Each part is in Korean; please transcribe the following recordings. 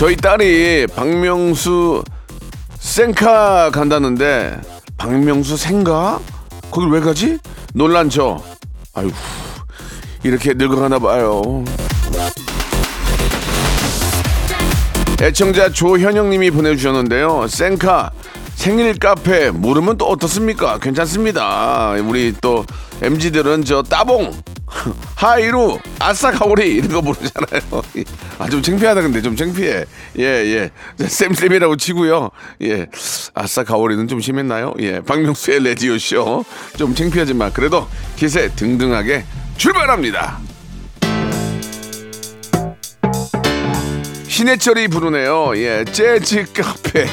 저희 딸이 박명수 생카 간다는데 박명수 생가? 거길 왜 가지? 놀란 저. 아이고 이렇게 늙어가나 봐요. 애청자 조현영님이 보내주셨는데요. 생카 생일 카페 모르면 또 어떻습니까? 괜찮습니다. 우리 또 MZ들은 저 따봉 하이루 아싸 가오리 이런 거 모르잖아요. 아 좀 창피하다 근데 좀 창피해. 예 예. 쌤쌤이라고 치고요. 예. 아싸 가오리는 좀 심했나요? 예. 박명수의 레디오 쇼좀 창피하지만 그래도 기세 등등하게 출발합니다. 신해철이 부르네요. 예. 재즈 카페.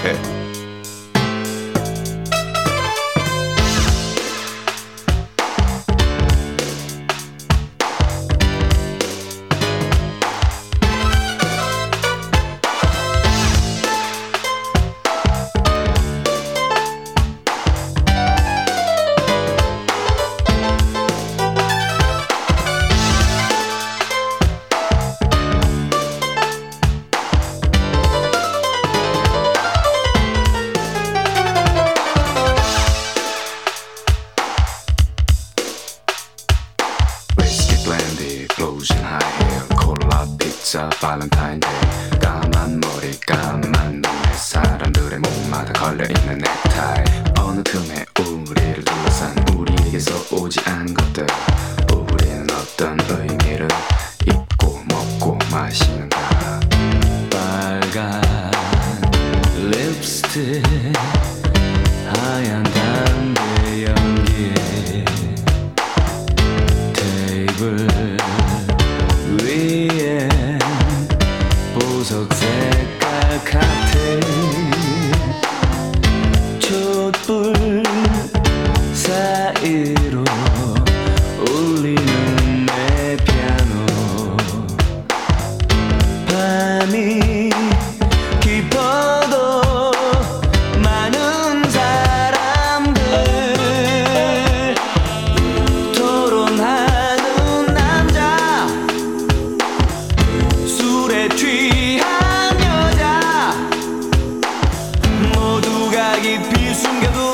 피자, 발렌타인데이 까만 머리, 까만 눈에 사람들의 목마다 걸려있는 넥타이. 어느 틈에 우리를 둘러싼 우리에게서 오지 않은 것들 모두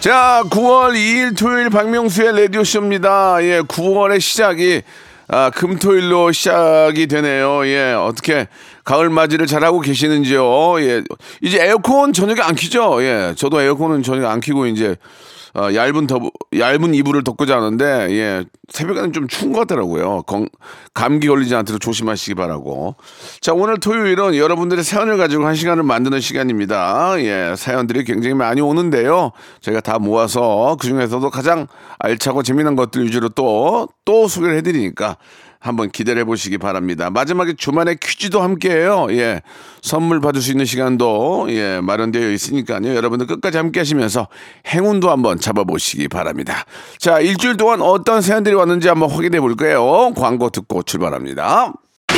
자, 9월 2일 토요일 박명수의 라디오쇼입니다. 예, 9월의 시작이, 아, 금토일로 시작이 되네요. 예, 어떻게 가을 맞이를 잘하고 계시는지요. 예, 이제 에어컨 저녁에 안 키죠? 예, 저도 에어컨은 저녁에 안 키고 이제, 어, 얇은 더, 얇은 이불을 덮고 자는데, 예, 새벽에는 좀 추운 것 같더라고요. 건, 감기 걸리지 않도록 조심하시기 바라고. 자, 오늘 토요일은 여러분들의 사연을 가지고 한 시간을 만드는 시간입니다. 예, 사연들이 굉장히 많이 오는데요. 저희가 다 모아서 그 중에서도 가장 알차고 재미난 것들 위주로 또, 또 소개를 해드리니까 한번 기대를 해보시기 바랍니다. 마지막에 주말에 퀴즈도 함께해요. 예, 선물 받을 수 있는 시간도 예 마련되어 있으니까요. 여러분들 끝까지 함께 하시면서 행운도 한번 잡아보시기 바랍니다. 자, 일주일 동안 어떤 사연들이 왔는지 한번 확인해 볼까요? 광고 듣고 출발합니다.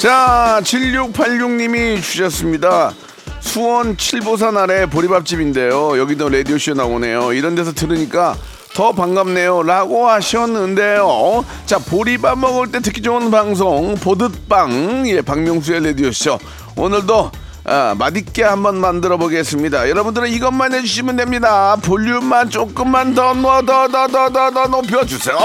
자, 7686님이 주셨습니다. 수원 칠보산 아래 보리밥집인데요. 여기도 라디오쇼 나오네요. 이런 데서 들으니까 더 반갑네요. 라고 하셨는데요. 자, 보리밥 먹을 때 듣기 좋은 방송, 보듯빵. 예, 박명수의 라디오쇼. 오늘도 아, 맛있게 한번 만들어 보겠습니다. 여러분들은 이것만 해주시면 됩니다. 볼륨만 조금만 더, 더, 더, 더, 더, 더, 더 높여주세요.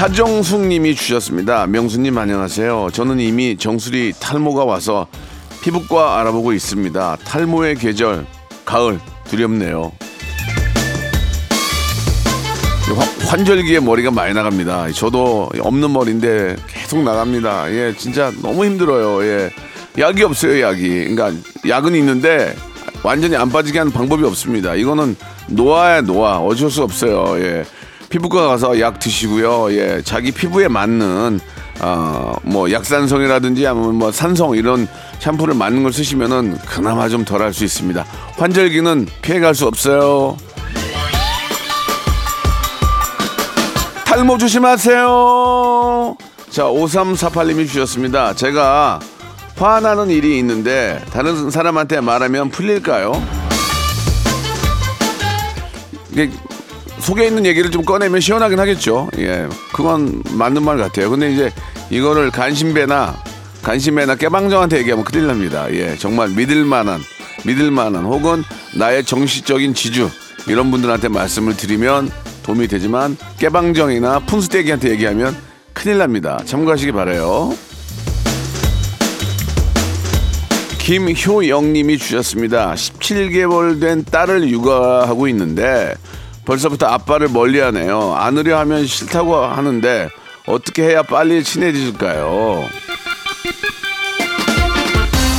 하정숙 님이 주셨습니다. 명수님 안녕하세요. 저는 이미 정수리 탈모가 와서 피부과 알아보고 있습니다. 탈모의 계절, 가을, 두렵네요. 환- 환절기에 머리가 많이 나갑니다. 저도 없는 머리인데 계속 나갑니다. 예, 진짜 너무 힘들어요. 예. 약이 없어요, 약이. 그러니까 약은 있는데 완전히 안 빠지게 하는 방법이 없습니다. 이거는 노화야, 노화. 어쩔 수 없어요. 예. 피부과 가서 약 드시고요. 예. 자기 피부에 맞는 어, 뭐 약산성이라든지 아니면 뭐 산성 이런 샴푸를 맞는 걸 쓰시면은 그나마 좀 덜 할 수 있습니다. 환절기는 피해갈 수 없어요. 탈모 조심하세요. 자, 5348님이 주셨습니다. 제가 화나는 일이 있는데 다른 사람한테 말하면 풀릴까요? 속에 있는 얘기를 좀 꺼내면 시원하긴 하겠죠. 예. 그건 맞는 말 같아요. 근데 이제 이거를 간신배나 간신배나 깨방정한테 얘기하면 큰일 납니다. 예. 정말 믿을 만한 믿을 만한 혹은 나의 정치적인 지주 이런 분들한테 말씀을 드리면 도움이 되지만 깨방정이나 푼수대기한테 얘기하면 큰일 납니다. 참고하시기 바래요. 김효영님이 주셨습니다. 17개월 된 딸을 육아하고 있는데 벌써부터 아빠를 멀리하네요. 안으려 하면 싫다고 하는데 어떻게 해야 빨리 친해질까요?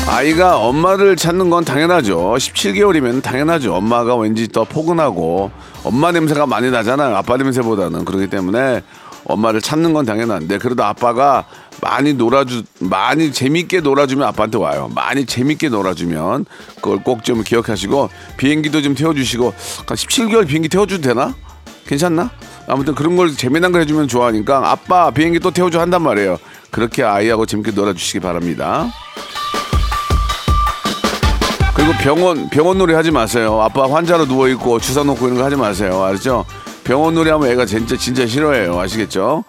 아이가 엄마를 찾는 건 당연하죠. 17개월이면 당연하죠. 엄마가 왠지 더 포근하고 엄마 냄새가 많이 나잖아요. 아빠 냄새보다는 그렇기 때문에 엄마를 찾는 건 당연한데 그래도 아빠가 많이 놀아주 많이 재밌게 놀아주면 아빠한테 와요. 많이 재밌게 놀아주면 그걸 꼭 좀 기억하시고 비행기도 좀 태워주시고 한 17개월 비행기 태워줘도 되나? 괜찮나? 아무튼 그런 걸 재미난 걸 해주면 좋아하니까 아빠 비행기 또 태워줘 한단 말이에요. 그렇게 아이하고 재밌게 놀아주시기 바랍니다. 그리고 병원 병원 놀이 하지 마세요. 아빠 환자로 누워 있고 주사 놓고 이런 거 하지 마세요. 알죠? 병원 놀이 하면 애가 진짜 진짜 싫어해요. 아시겠죠?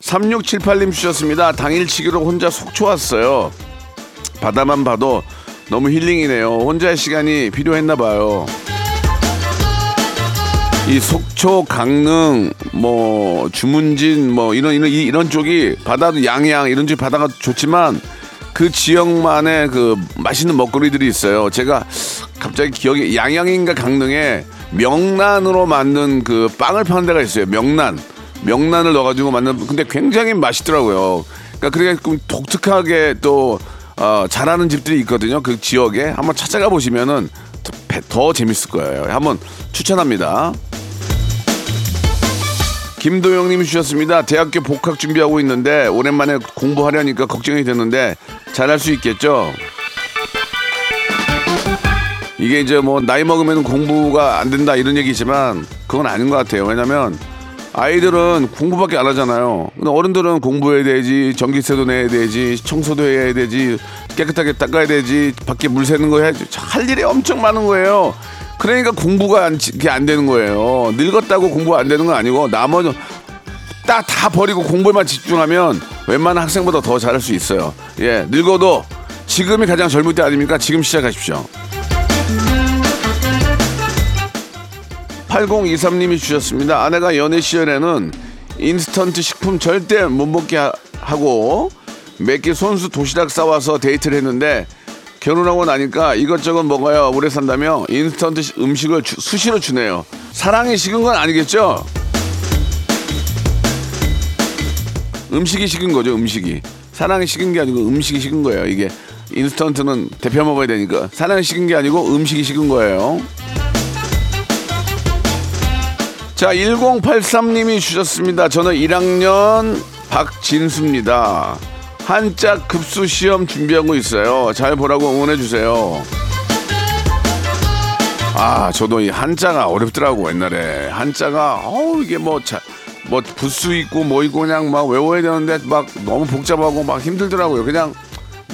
3678님 주셨습니다. 당일치기로 혼자 속초 왔어요. 바다만 봐도 너무 힐링이네요. 혼자의 시간이 필요했나 봐요. 이 속초, 강릉, 뭐 주문진, 뭐 이런 이런 이- 이런 쪽이 바다도 양양 이런 쪽 바다가 좋지만 그 지역만의 그 맛있는 먹거리들이 있어요. 제가 갑자기 기억이 양양인가 강릉에 명란으로 만든 그 빵을 파는 데가 있어요. 명란. 명란을 넣어가지고 만든 근데 굉장히 맛있더라고요. 그러니까 그게 좀 독특하게 또 어, 잘하는 집들이 있거든요. 그 지역에 한번 찾아가 보시면은 더, 배- 더 재밌을 거예요. 한번 추천합니다. 김도영님이 주셨습니다. 대학교 복학 준비하고 있는데 오랜만에 공부하려니까 걱정이 되는데 잘할 수 있겠죠? 이게 이제 뭐 나이 먹으면 공부가 안 된다 이런 얘기지만 그건 아닌 것 같아요. 왜냐면 아이들은 공부밖에 안 하잖아요. 근데 어른들은 공부해야 되지, 전기세도 내야 되지, 청소도 해야 되지, 깨끗하게 닦아야 되지, 밖에 물 새는 거 해야지. 할 일이 엄청 많은 거예요. 그러니까 공부가 안, 안 되는 거예요. 늙었다고 공부 안 되는 건 아니고 나머지 딱 다 버리고 공부에만 집중하면 웬만한 학생보다 더 잘할 수 있어요. 예, 늙어도 지금이 가장 젊을 때 아닙니까? 지금 시작하십시오. 8023님이 주셨습니다. 아내가 연애 시절에는 인스턴트 식품 절대 못 먹게 하- 하고 몇 개 손수 도시락 싸와서 데이트를 했는데 결혼하고 나니까 이것저것 먹어야 오래 산다며 인스턴트 시- 음식을 주- 수시로 주네요. 사랑이 식은 건 아니겠죠? 음식이 식은 거죠, 음식이. 사랑이 식은 게 아니고 음식이 식은 거예요. 이게 인스턴트는 데펴 먹어야 되니까 사랑이 식은 게 아니고 음식이 식은 거예요. 자, 1083님이 주셨습니다. 저는 1학년 박진수입니다. 한자 급수 시험 준비하고 있어요. 잘 보라고 응원해 주세요. 아, 저도 이 한자가 어렵더라고 옛날에 한자가 어우 이게 뭐 자, 뭐 부수 있고 뭐 있고 그냥 막 외워야 되는데 막 너무 복잡하고 막 힘들더라고요. 그냥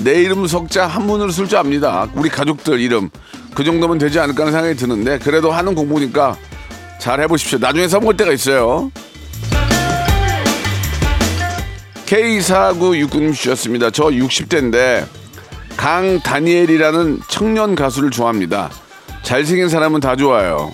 내 이름 석자 한문으로 쓸 줄 압니다. 우리 가족들 이름 그 정도면 되지 않을까 하는 생각이 드는데 그래도 하는 공부니까 잘 해보십시오. 나중에 써먹을 때가 있어요. K4969님 주셨습니다. 저 60대인데 강 다니엘이라는 청년 가수를 좋아합니다. 잘생긴 사람은 다 좋아요.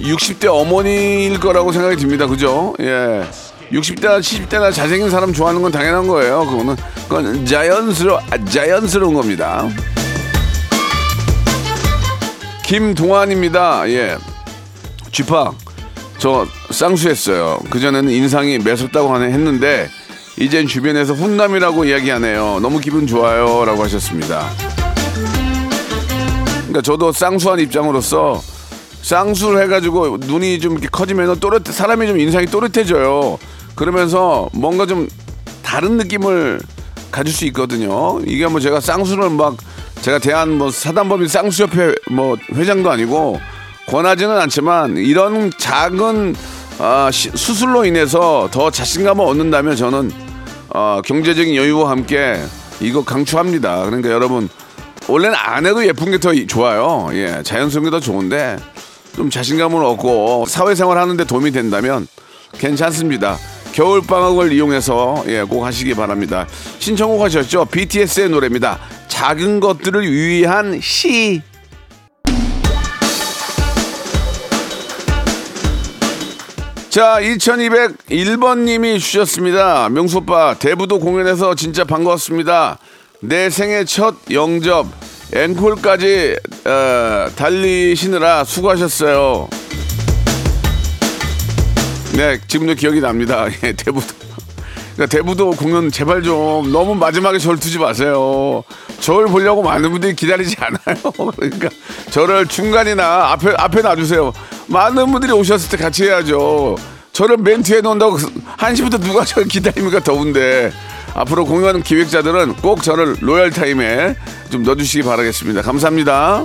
60대 어머니일 거라고 생각이 듭니다. 그죠? 예. 60대나 70대나 잘생긴 사람 좋아하는 건 당연한 거예요. 그거는 그건 자연스러 아, 자연스러운 겁니다. 김동환입니다. 예. 쥐팍 저 쌍수했어요. 그전에는 인상이 매섭다고 했는데 이젠 주변에서 훈남이라고 이야기하네요. 너무 기분 좋아요. 라고 하셨습니다. 그러니까 저도 쌍수한 입장으로서 쌍수를 해가지고 눈이 좀 커지면 또렷 사람이 좀 인상이 또렷해져요. 그러면서 뭔가 좀 다른 느낌을 가질 수 있거든요. 이게 뭐 제가 쌍수를 막 제가 대한 뭐 사단법인 쌍수협회 뭐 회장도 아니고 권하지는 않지만 이런 작은 아, 시- 수술로 인해서 더 자신감을 얻는다면 저는 어, 경제적인 여유와 함께 이거 강추합니다. 그러니까 여러분 원래는 안 해도 예쁜 게 더 좋아요. 예, 자연스러운 게 더 좋은데 좀 자신감을 얻고 사회생활 하는데 도움이 된다면 괜찮습니다. 겨울 방학을 이용해서 예, 꼭 하시기 바랍니다. 신청곡 하셨죠? BTS의 노래입니다. 작은 것들을 위한 시. 자, 2201번님이 주셨습니다. 명수 오빠, 대부도 공연에서 진짜 반가웠습니다. 내 생애 첫 영접, 앵콜까지 어, 달리시느라 수고하셨어요. 네, 지금도 기억이 납니다. 예, 대부도. 그러니까 대부도 공연 제발 좀 너무 마지막에 저를 두지 마세요. 저를 보려고 많은 분들이 기다리지 않아요. 그러니까 저를 중간이나 앞에 앞에 놔주세요. 많은 분들이 오셨을 때 같이 해야죠. 저를 맨 뒤에 놓는다고 한 시부터 누가 저를 기다립니까 더운데 앞으로 공연 기획자들은 꼭 저를 로얄 타임에 좀 넣어주시기 바라겠습니다. 감사합니다.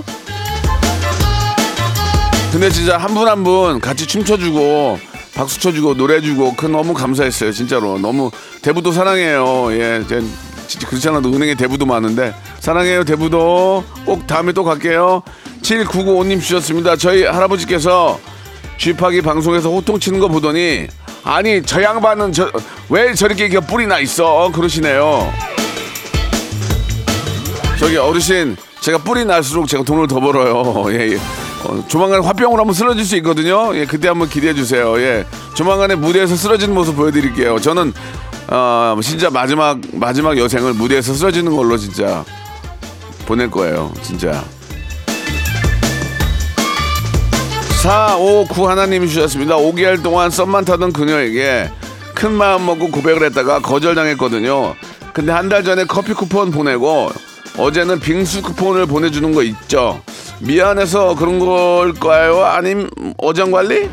근데 진짜 한 분 한분 같이 춤춰주고 박수 쳐주고 노래해주고 그 너무 감사했어요 진짜로. 너무 대부도 사랑해요. 예 제- 진짜 그렇지 않아도 은행에 대부도 많은데 사랑해요 대부도. 꼭 다음에 또 갈게요. 7995님 주셨습니다. 저희 할아버지께서 쥐파기 방송에서 호통 치는 거 보더니 아니 저 양반은 저 왜 저렇게 이게 뿔이 나 있어? 그러시네요. 저기 어르신 제가 뿔이 날수록 제가 돈을 더 벌어요. 예, 예. 어, 조만간 화병으로 한번 쓰러질 수 있거든요. 예, 그때 한번 기대해 주세요. 예, 조만간에 무대에서 쓰러지는 모습 보여드릴게요. 저는 어, 진짜 마지막 마지막 여생을 무대에서 쓰러지는 걸로 진짜 보낼 거예요. 진짜. 459 하나님이 주셨습니다. 5개월 동안 썸만 타던 그녀에게 큰 마음 먹고 고백을 했다가 거절당했거든요. 근데 한 달 전에 커피 쿠폰 보내고 어제는 빙수 쿠폰을 보내주는 거 있죠. 미안해서 그런 걸까요? 아님 어장 관리?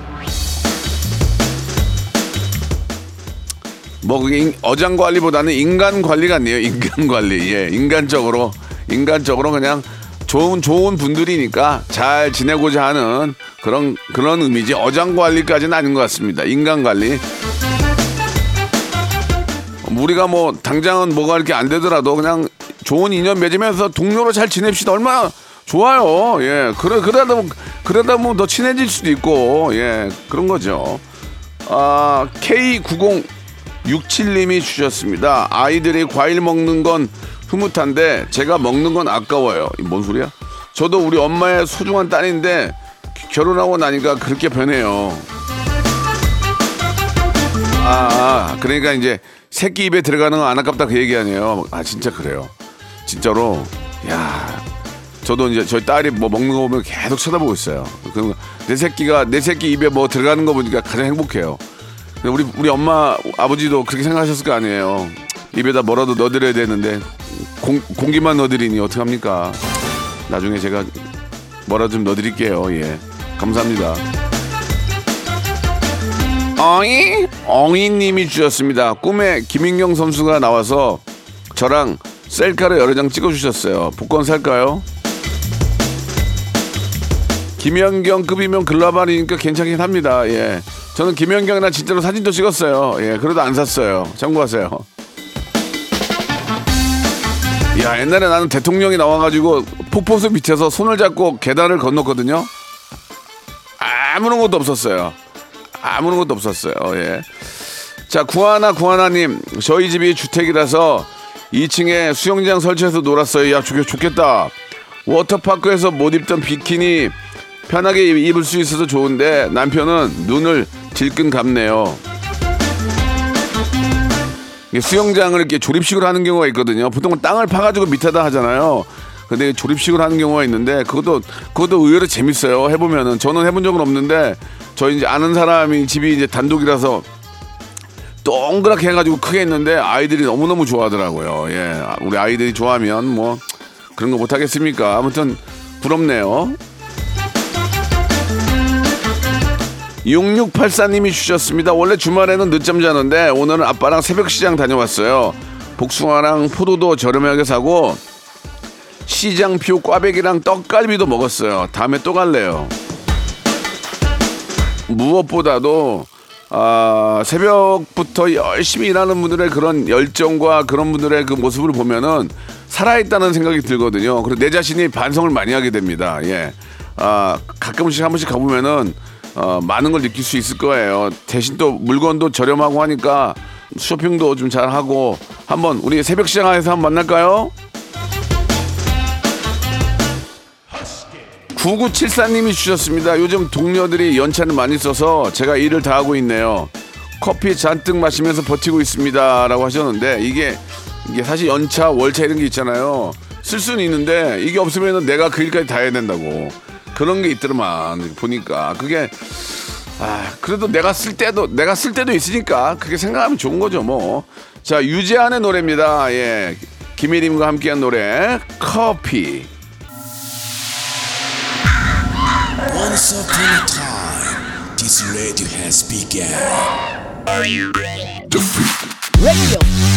뭐 어장 관리보다는 인간 관리가 아니에요. 인간 관리. 예, 인간적으로 인간적으로 그냥 좋은 좋은 분들이니까 잘 지내고자 하는 그런 그런 의미지 어장 관리까지는 아닌 것 같습니다. 인간 관리. 우리가 뭐 당장은 뭐가 이렇게 안 되더라도 그냥 좋은 인연 맺으면서 동료로 잘 지냅시다. 얼마나 좋아요. 예, 그래 그러다 보면 그러다 보면 더 친해질 수도 있고 예 그런 거죠. 아 K9067님이 주셨습니다. 아이들이 과일 먹는 건 흐뭇한데 제가 먹는 건 아까워요. 이뭔 소리야? 저도 우리 엄마의 소중한 딸인데 결혼하고 나니까 그렇게 변해요. 아, 아, 그러니까 이제 새끼 입에 들어가는 거안 아깝다 그 얘기 아니에요. 아 진짜 그래요. 진짜로 야 저도 이제 저희 딸이 뭐 먹는 거 보면 계속 쳐다보고 있어요. 그내 새끼가 내 새끼 입에 뭐 들어가는 거 보니까 가장 행복해요. 우리 우리 엄마 아버지도 그렇게 생각하셨을 거 아니에요. 입에다 뭐라도 넣어드려야 되는데 공, 공기만 넣어드리니 어떡합니까? 나중에 제가 뭐라도 좀 넣어드릴게요. 예, 감사합니다. 어이 엉이님이 주셨습니다. 꿈에 김인경 선수가 나와서 저랑 셀카를 여러 장 찍어주셨어요. 복권 살까요? 김연경급이면 글라발이니까 괜찮긴 합니다. 예. 저는 김연경이나 진짜로 사진도 찍었어요. 예. 그래도 안 샀어요. 참고하세요. 야, 옛날에 나는 대통령이 나와가지고 폭포수 밑에서 손을 잡고 계단을 건넜거든요. 아무런 것도 없었어요. 아무런 것도 없었어요. 예. 자, 구하나 구하나님, 저희 집이 주택이라서 2층에 수영장 설치해서 놀았어요. 야, 좋, 좋겠다. 워터파크에서 못 입던 비키니 편하게 입- 입을 수 있어서 좋은데 남편은 눈을 질끈 감네요. 수영장을 이렇게 조립식으로 하는 경우가 있거든요. 보통은 땅을 파가지고 밑에다 하잖아요. 근데 조립식으로 하는 경우가 있는데 그것도 그것도 의외로 재밌어요. 해보면은 저는 해본 적은 없는데 저희 이제 아는 사람이 집이 이제 단독이라서 동그랗게 해가지고 크게 했는데 아이들이 너무너무 좋아하더라고요. 예. 우리 아이들이 좋아하면 뭐 그런 거 못하겠습니까? 아무튼 부럽네요. 6684님이 주셨습니다. 원래 주말에는 늦잠 자는데 오늘은 아빠랑 새벽 시장 다녀왔어요. 복숭아랑 포도도 저렴하게 사고 시장표 꽈배기랑 떡갈비도 먹었어요. 다음에 또 갈래요. 무엇보다도 아, 새벽부터 열심히 일하는 분들의 그런 열정과 그런 분들의 그 모습을 보면은 살아있다는 생각이 들거든요. 그리고 내 자신이 반성을 많이 하게 됩니다. 예. 아, 가끔씩 한 번씩 가보면은 어, 많은 걸 느낄 수 있을 거예요. 대신 또 물건도 저렴하고 하니까 쇼핑도 좀 잘 하고 한번 우리 새벽 시장에서 한번 만날까요? 9974님이 주셨습니다. 요즘 동료들이 연차를 많이 써서 제가 일을 다 하고 있네요. 커피 잔뜩 마시면서 버티고 있습니다. 라고 하셨는데 이게 이게 사실 연차, 월차 이런 게 있잖아요. 쓸 수는 있는데 이게 없으면 내가 그 일까지 다 해야 된다고. 그런 게 있더만 보니까 그게 아 그래도 내가 쓸 때도 내가 쓸 때도 있으니까 그게 생각하면 좋은 거죠 뭐. 자 유재한의 노래입니다. 예. 김혜림과 함께한 노래 커피. Once upon a time, this radio has begun. radio, radio, radio, radio.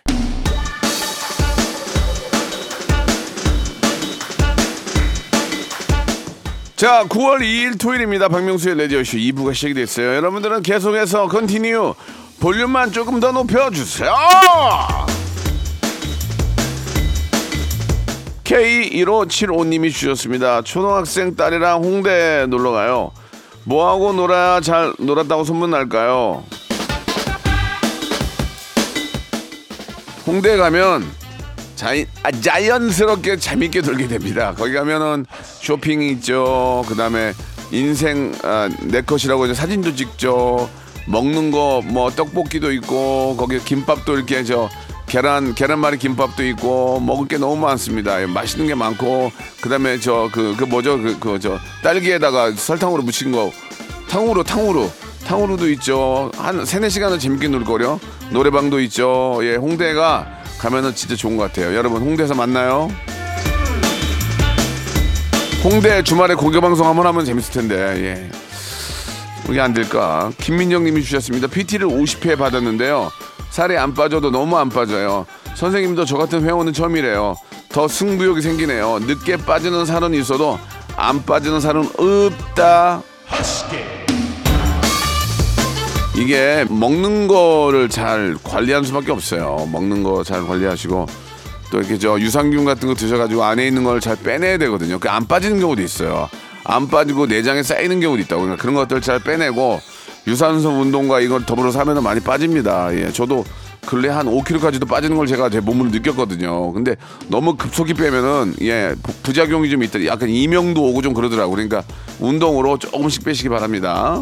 자, 9월 2일 토요일입니다. 박명수의 라디오쇼 2부가 시작이 됐어요. 여러분들은 계속해서 continue 볼륨만 조금 더 높여주세요. K1575님이 주셨습니다. 초등학생 딸이랑 홍대 놀러 가요. 뭐하고 놀아야 잘 놀았다고 소문 날까요? 홍대 가면 자이, 아, 자연스럽게 재밌게 놀게 됩니다. 거기 가면은 쇼핑이 있죠. 그 다음에 인생 아, 내 것이라고 이제 사진도 찍죠. 먹는 거 뭐 떡볶이도 있고 거기 김밥도 이렇게 저 계란 계란말이 김밥도 있고 먹을 게 너무 많습니다. 예, 맛있는 게 많고 그 다음에 저 그 그 뭐죠 그 그 저 딸기에다가 설탕으로 묻힌 거 탕후루 탕후루 탕후루도 있죠. 한 세네 시간은 재밌게 놀 거려. 노래방도 있죠. 예, 홍대가 가면은 진짜 좋은 것 같아요. 여러분 홍대에서 만나요. 홍대 주말에 공개 방송 한번 하면 재밌을 텐데. 예. 이게 안 될까? 김민정 님이 주셨습니다. PT를 50회 받았는데요. 살이 안 빠져도 너무 안 빠져요. 선생님도 저 같은 회원은 처음이래요. 더 승부욕이 생기네요. 늦게 빠지는 살은 있어도 안 빠지는 살은 없다. 이게 먹는 거를 잘 관리하는 수밖에 없어요. 먹는 거 잘 관리하시고 또 이렇게 저 유산균 같은 거 드셔가지고 안에 있는 걸 잘 빼내야 되거든요. 그 안 빠지는 경우도 있어요. 안 빠지고 내장에 쌓이는 경우도 있다고. 그러니까 그런 것들 잘 빼내고 유산소 운동과 이걸 더불어서 하면 많이 빠집니다. 예, 저도 근래 한 5kg까지도 빠지는 걸 제가 제 몸으로 느꼈거든요. 근데 너무 급속히 빼면은 예 부- 부작용이 좀 있다. 약간 이명도 오고 좀 그러더라고. 그러니까 운동으로 조금씩 빼시기 바랍니다.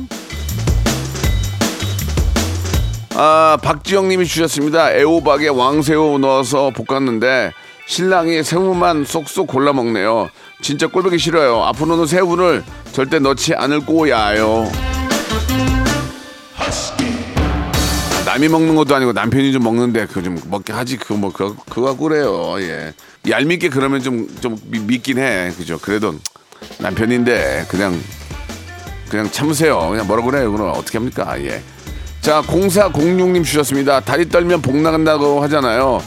아, 박지영님이 주셨습니다. 애호박에 왕새우 넣어서 볶았는데 신랑이 새우만 쏙쏙 골라 먹네요. 진짜 꼴보기 싫어요. 앞으로는 새우를 절대 넣지 않을 거야요. 남이 먹는 것도 아니고 남편이 좀 먹는데 그거 좀 먹게 하지 그거 뭐 그거 그거 그래요. 예. 얄밉게 그러면 좀 좀 믿긴 해. 그죠? 그래도 남편인데 그냥 그냥 참으세요. 그냥 뭐라 그래요. 그럼 어떻게 합니까? 예. 자, 0406님 주셨습니다. 다리 떨면 복 나간다고 하잖아요.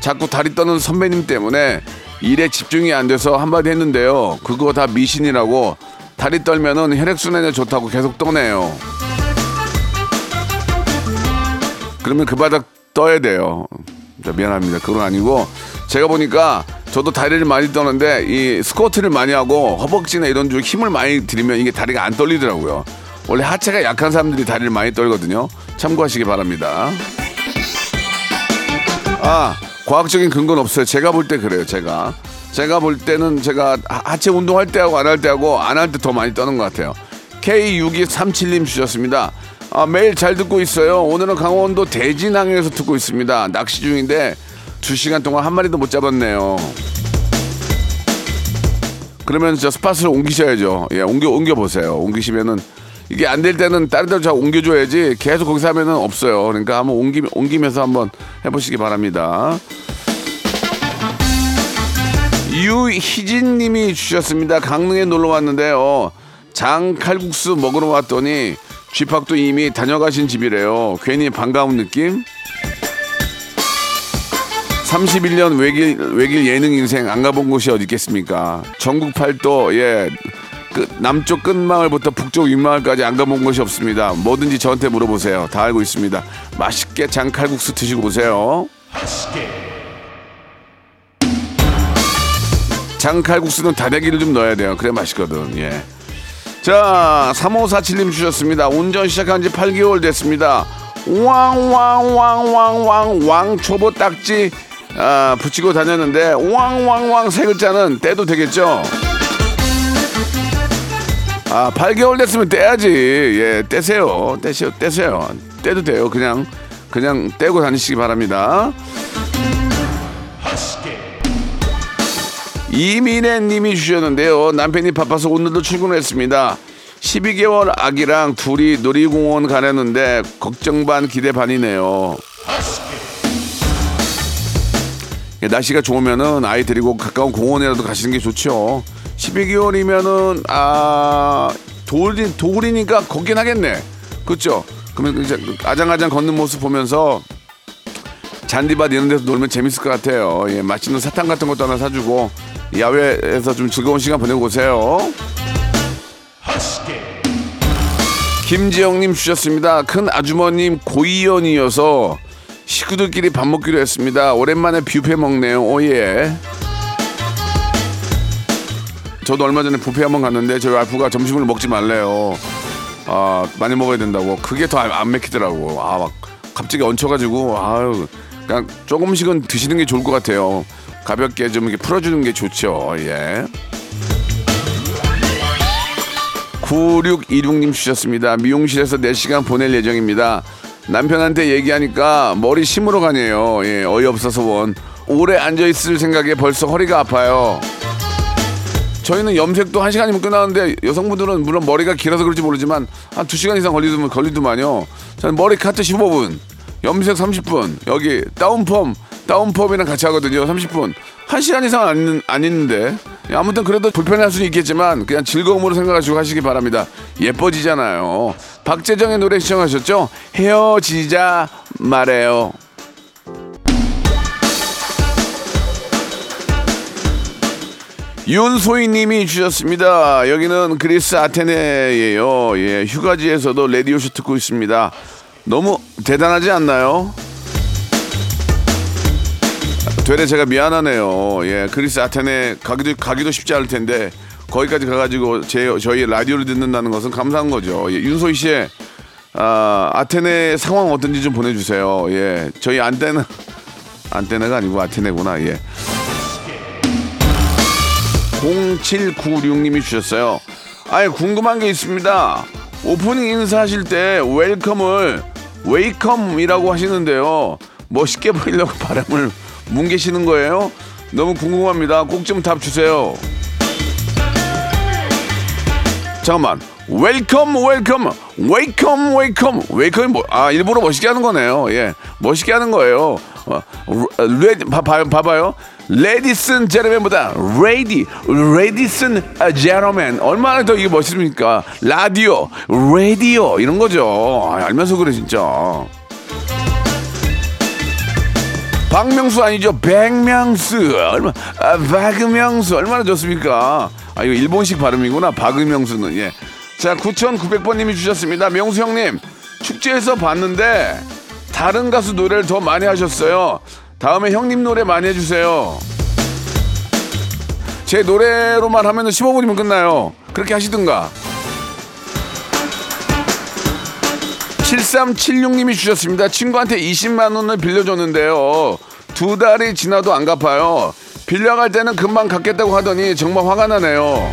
자꾸 다리 떠는 선배님 때문에 일에 집중이 안 돼서 한마디 했는데요. 그거 다 미신이라고 다리 떨면은 혈액순환에 좋다고 계속 떠네요. 그러면 그 바닥 떠야 돼요. 자, 미안합니다. 그건 아니고 제가 보니까 저도 다리를 많이 떠는데 이 스쿼트를 많이 하고 허벅지나 이런 쪽 힘을 많이 들이면 이게 다리가 안 떨리더라고요. 원래 하체가 약한 사람들이 다리를 많이 떨거든요. 참고하시기 바랍니다. 아, 과학적인 근거는 없어요. 제가 볼 때 그래요. 제가. 제가 볼 때는 제가 하- 하체 운동할 때하고 안 할 때하고 안 할 때 더 많이 떠는 것 같아요. K6237님 주셨습니다. 아, 매일 잘 듣고 있어요. 오늘은 강원도 대진항에서 듣고 있습니다. 낚시 중인데 두 시간 동안 한 마리도 못 잡았네요. 그러면 저 스팟을 옮기셔야죠. 예, 옮겨 옮겨 보세요. 옮기시면은 이게 안 될 때는 다른 데로 잘 옮겨줘야지 계속 거기서 하면은 없어요. 그러니까 한번 옮기 옮기면서 한번 해보시기 바랍니다. 유희진 님이 주셨습니다. 강릉에 놀러 왔는데요. 장 칼국수 먹으러 왔더니 쥐팍도 이미 다녀가신 집이래요. 괜히 반가운 느낌? 31년 외길 외길 예능 인생 안 가본 곳이 어디 있겠습니까? 전국 팔도 예. 끝, 남쪽 끝마을부터 북쪽 윗마을까지 안 가본 곳이 없습니다. 뭐든지 저한테 물어보세요. 다 알고 있습니다. 맛있게 장칼국수 드시고 보세요. 장칼국수는 다대기를 좀 넣어야 돼요. 그래 맛있거든. 예. 자, 3547님 주셨습니다. 운전 시작한 지 8개월 됐습니다. 왕왕왕왕왕 왕 초보 딱지 아, 붙이고 다녔는데 왕왕왕 세 글자는 떼도 되겠죠? 아, 8개월 됐으면 떼야지. 예, 떼세요. 떼세요. 떼세요. 떼도 돼요. 그냥 그냥 떼고 다니시기 바랍니다. 이민혜 님이 주셨는데요. 남편이 바빠서 오늘도 출근했습니다. 12개월 아기랑 둘이 놀이공원 가려는데 걱정 반 기대 반이네요. 예, 날씨가 좋으면은 아이 데리고 가까운 공원이라도 가시는 게 좋죠. 12개월이면은 아 돌이 돌이니까 걷긴 하겠네. 그렇죠? 그러면 이제 아장아장 걷는 모습 보면서 잔디밭 이런 데서 놀면 재밌을 것 같아요. 예, 맛있는 사탕 같은 것도 하나 사주고 야외에서 좀 즐거운 시간 보내고 오세요. 김지영님 주셨습니다. 큰 아주머님 고이연이어서 식구들끼리 밥 먹기로 했습니다. 오랜만에 뷔페 먹네요. 오예. 저도 얼마 전에 뷔페 한번 갔는데 저희 와이프가 점심을 먹지 말래요. 아 많이 먹어야 된다고. 그게 더 안 맥히더라고. 아 막 갑자기 얹혀가지고 아유 그냥 조금씩은 드시는 게 좋을 것 같아요. 가볍게 좀 이렇게 풀어주는 게 좋죠. 예. 9626님 주셨습니다. 미용실에서 4시간 보낼 예정입니다. 남편한테 얘기하니까 머리 심으러 가네요. 예, 어이없어서 원. 오래 앉아있을 생각에 벌써 허리가 아파요. 저희는 염색도 한 시간이면 끝나는데 여성분들은 물론 머리가 길어서 그런지 모르지만 한 두 시간 이상 걸리더만 걸리더만요. 저는 머리 카트 15분, 염색 30분, 여기 다운펌 다운펌이랑 같이 하거든요. 30분. 한 시간 이상 안, 안 있는데 아무튼 그래도 불편할 수는 있겠지만 그냥 즐거움으로 생각하시고 하시기 바랍니다. 예뻐지잖아요. 박재정의 노래 시청하셨죠? 헤어지자 말해요. 윤소희 님이 주셨습니다. 여기는 그리스 아테네예요. 예, 휴가지에서도 레디오쇼 듣고 있습니다. 너무 대단하지 않나요? 되레 제가 미안하네요. 예, 그리스 아테네 가기도 가기도 쉽지 않을 텐데 거기까지 가가지고 제 저희 라디오를 듣는다는 것은 감사한 거죠. 예, 윤소희 씨의 아, 아테네 상황 어떤지 좀 보내주세요. 예, 저희 안테나 안테나가 아니고 아테네구나. 예. 0796님이 주셨어요. 아예 궁금한 게 있습니다. 오프닝 인사하실 때 welcome을 웨이컴이라고 하시는데요. 멋있게 보이려고 발음을 뭉개시는 거예요? 너무 궁금합니다. 꼭 좀 답 주세요. 잠깐만. welcome welcome 웨이컴 웨이컴 웨이컴이 뭐, 아 일부러 멋있게 하는 거네요. 예, 멋있게 하는 거예요. 어, 레, 봐, 봐, 봐봐요. ladies and gentlemen보다 lady ladies and gentlemen 얼마나 더 이게 멋있습니까? 라디오 라디오 이런 거죠. 아, 알면서 그래 진짜. 박명수 아니죠? 백명수 얼마 아, 박명수 얼마나 좋습니까? 아 이거 일본식 발음이구나 박명수는 예. 자 9,900번님이 주셨습니다. 명수 형님 축제에서 봤는데 다른 가수 노래를 더 많이 하셨어요. 다음에 형님 노래 많이 해주세요. 제 노래로만 하면 15분이면 끝나요. 그렇게 하시든가. 7376님이 주셨습니다. 친구한테 20만 원을 빌려줬는데요. 두 달이 지나도 안 갚아요. 빌려갈 때는 금방 갚겠다고 하더니 정말 화가 나네요.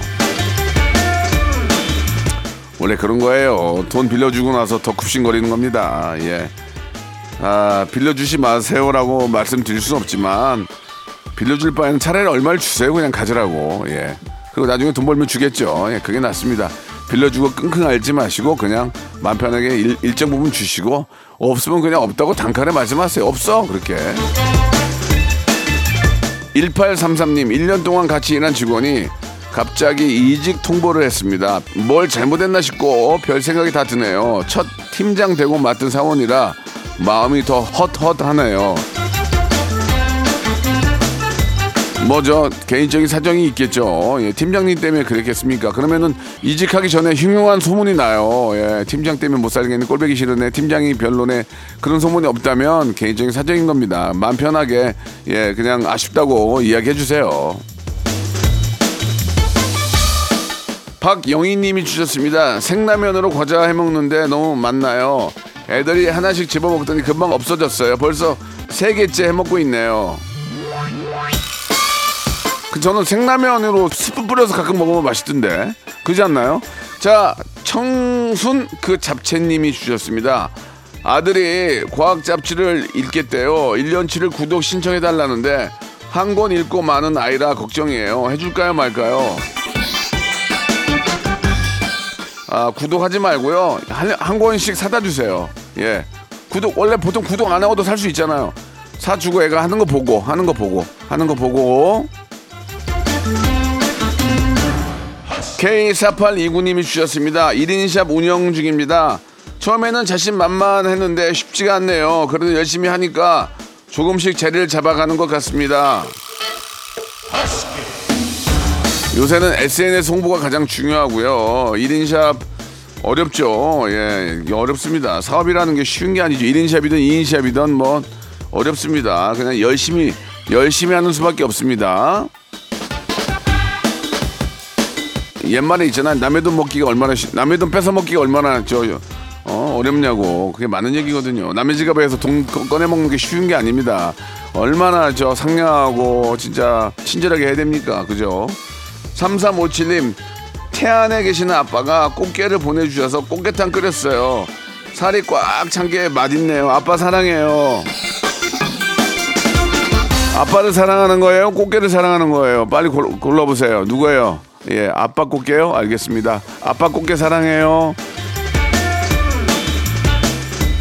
원래 그런 거예요. 돈 빌려주고 나서 더 굽신거리는 겁니다. 예. 아, 빌려주지 마세요라고 말씀드릴 수는 없지만 빌려줄 바에는 차라리 얼마를 주세요. 그냥 가지라고. 예. 그리고 나중에 돈 벌면 주겠죠. 예, 그게 낫습니다. 빌려주고 끙끙 앓지 마시고 그냥 마음 편하게 일, 일정 부분 주시고 없으면 그냥 없다고 단칼에 말씀하세요. 없어. 그렇게. 1833님, 1년 동안 같이 일한 직원이 갑자기 이직 통보를 했습니다. 뭘 잘못했나 싶고 별 생각이 다 드네요. 첫 팀장 되고 맡은 사원이라 마음이 더 헛헛하네요. 뭐죠? 개인적인 사정이 있겠죠. 예, 팀장님 때문에 그랬겠습니까? 그러면은 이직하기 전에 흉흉한 소문이 나요. 예, 팀장 때문에 못 살겠네, 꼴배기 싫으네, 팀장이 별로네 그런 소문이 없다면 개인적인 사정인 겁니다. 마음 편하게 예, 그냥 아쉽다고 이야기해 주세요. 박영희님이 주셨습니다. 생라면으로 과자 해먹는데 너무 많나요? 애들이 하나씩 집어먹더니 금방 없어졌어요. 벌써 세 개째 해먹고 있네요. 그 저는 생라면으로 스프 뿌려서 가끔 먹으면 맛있던데 그지 않나요? 자 청순 그 잡채님이 주셨습니다. 아들이 과학 잡지를 읽겠대요. 1년치를 구독 신청해 달라는데 한 권 읽고 많은 아이라 걱정이에요. 해줄까요 말까요? 아 구독하지 말고요 한, 한 권씩 사다 주세요. 예 구독 원래 보통 구독 안 하고도 살 수 있잖아요. 사주고 애가 하는 거 보고 하는 거 보고 하는 거 보고 K4829님이 주셨습니다. 1인샵 운영 중입니다. 처음에는 자신 만만했는데 쉽지가 않네요. 그래도 열심히 하니까 조금씩 자리를 잡아가는 것 같습니다. 요새는 SNS 홍보가 가장 중요하고요. 1인샵 어렵죠. 예, 어렵습니다. 사업이라는 게 쉬운 게 아니죠. 1인샵이든 2인샵이든 뭐 어렵습니다. 그냥 열심히 열심히 하는 수밖에 없습니다. 옛말에 있잖아. 남의 돈 먹기가 얼마나 쉬, 남의 돈 뺏어 먹기가 얼마나 저 어, 어렵냐고. 그게 많은 얘기거든요. 남의 지갑에서 돈 꺼- 꺼내 먹는 게 쉬운 게 아닙니다. 얼마나 저 상냥하고 진짜 친절하게 해야 됩니까? 그죠? 3357님 태안에 계시는 아빠가 꽃게를 보내주셔서 꽃게탕 끓였어요. 살이 꽉 찬 게 맛있네요. 아빠 사랑해요. 아빠를 사랑하는 거예요? 꽃게를 사랑하는 거예요? 빨리 골, 골라보세요. 누구예요? 예, 아빠 꽃게요? 알겠습니다. 아빠 꽃게 사랑해요.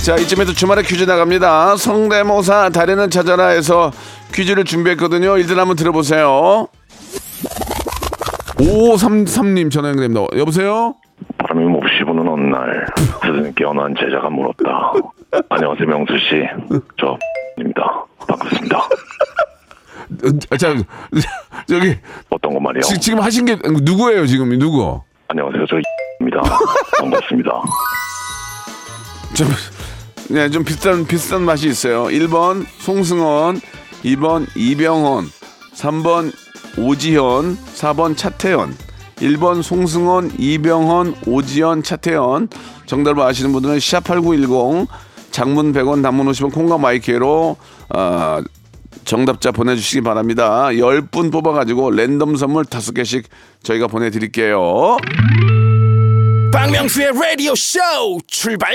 자, 이쯤에서 주말에 퀴즈 나갑니다. 성대모사 달인을 찾아라 해서 퀴즈를 준비했거든요. 일단 한번 들어보세요. 5533님 전화 연결됩니다. 여보세요? 바람이 몹시 부는 어느 날 스승께 어느 한 제자가 물었다. 안녕하세요 명수 씨. 저 입니다. 반갑습니다. 어, 자, 저기, 어떤 거 말이요? 지, 지금 하신 게 누구예요, 지금? 누구? 안녕하세요 저 입니다. 반갑습니다. 좀, 네, 좀 비슷한, 비슷한 맛이 있어요. 1번 송승헌, 2번 이병헌, 3번 오지현, 4번 차태현. 1번 송승헌, 이병헌, 오지현, 차태현. 정답을 아시는 분들은 샵8910 장문 100원, 단문 50원, 콩과 마이크로 아, 정답자 보내주시기 바랍니다. 10분 뽑아가지고 랜덤 선물 5개씩 저희가 보내드릴게요. 박명수의 라디오 쇼 출발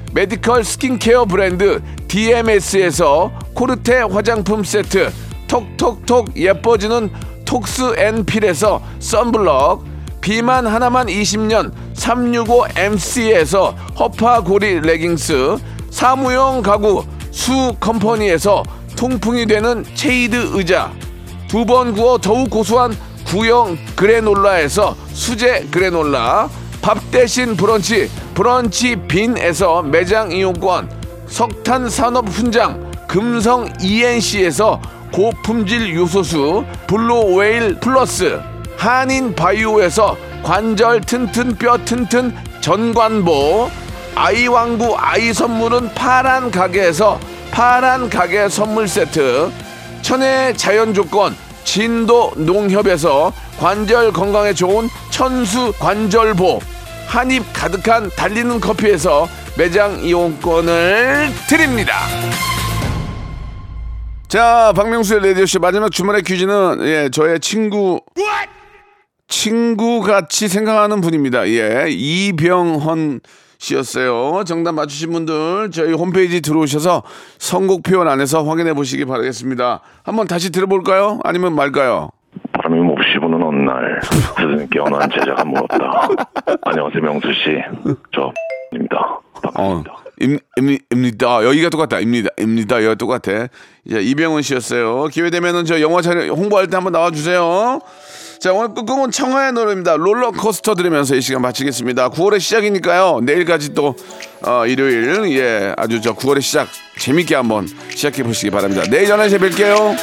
메디컬 스킨케어 브랜드 DMS에서 코르테 화장품 세트 톡톡톡 예뻐지는 톡스 앤 필에서 썬블럭 비만 하나만 20년 365MC에서 허파고리 레깅스 사무용 가구 수 컴퍼니에서 통풍이 되는 체이드 의자 두 번 구워 더욱 고소한 구형 그래놀라에서 수제 그래놀라 밥 대신 브런치 브런치 빈에서 매장 이용권 석탄 산업 훈장 금성 ENC에서 고품질 요소수 블루웨일 플러스 한인 바이오에서 관절 튼튼 뼈 튼튼 전관보 아이왕구 아이 선물은 파란 가게에서 파란 가게 선물 세트 천혜의 자연 조건 진도 농협에서 관절 건강에 좋은 천수 관절보 한입 가득한 달리는 커피에서 매장 이용권을 드립니다. 자, 박명수의 라디오쇼 마지막 주말의 퀴즈는 예, 저의 친구 친구 같이 생각하는 분입니다. 예, 이병헌 씨였어요. 정답 맞추신 분들 저희 홈페이지 들어오셔서 선곡 표현 안에서 확인해 보시기 바라겠습니다. 한번 다시 들어볼까요? 아니면 말까요? 바람이 몹시 부는 어느 날 스승께 어느 한 제자가 물었다. 안녕하세요 명수 씨. 저입니다. 어, 반갑습니다. 임, 임, 입니다. 여기가 똑같다. 입니다. 입니다. 여기가 똑같아. 이제 이병헌 씨였어요. 기회 되면은 저 영화 촬영 홍보할 때 한번 나와주세요. 자, 오늘 끝곡은 청하의 노래입니다. 롤러코스터 들으면서 이 시간 마치겠습니다. 9월의 시작이니까요. 내일까지 또, 어, 일요일, 예, 아주 저 9월의 시작 재밌게 한번 시작해 보시기 바랍니다. 내일 11시에 뵐게요.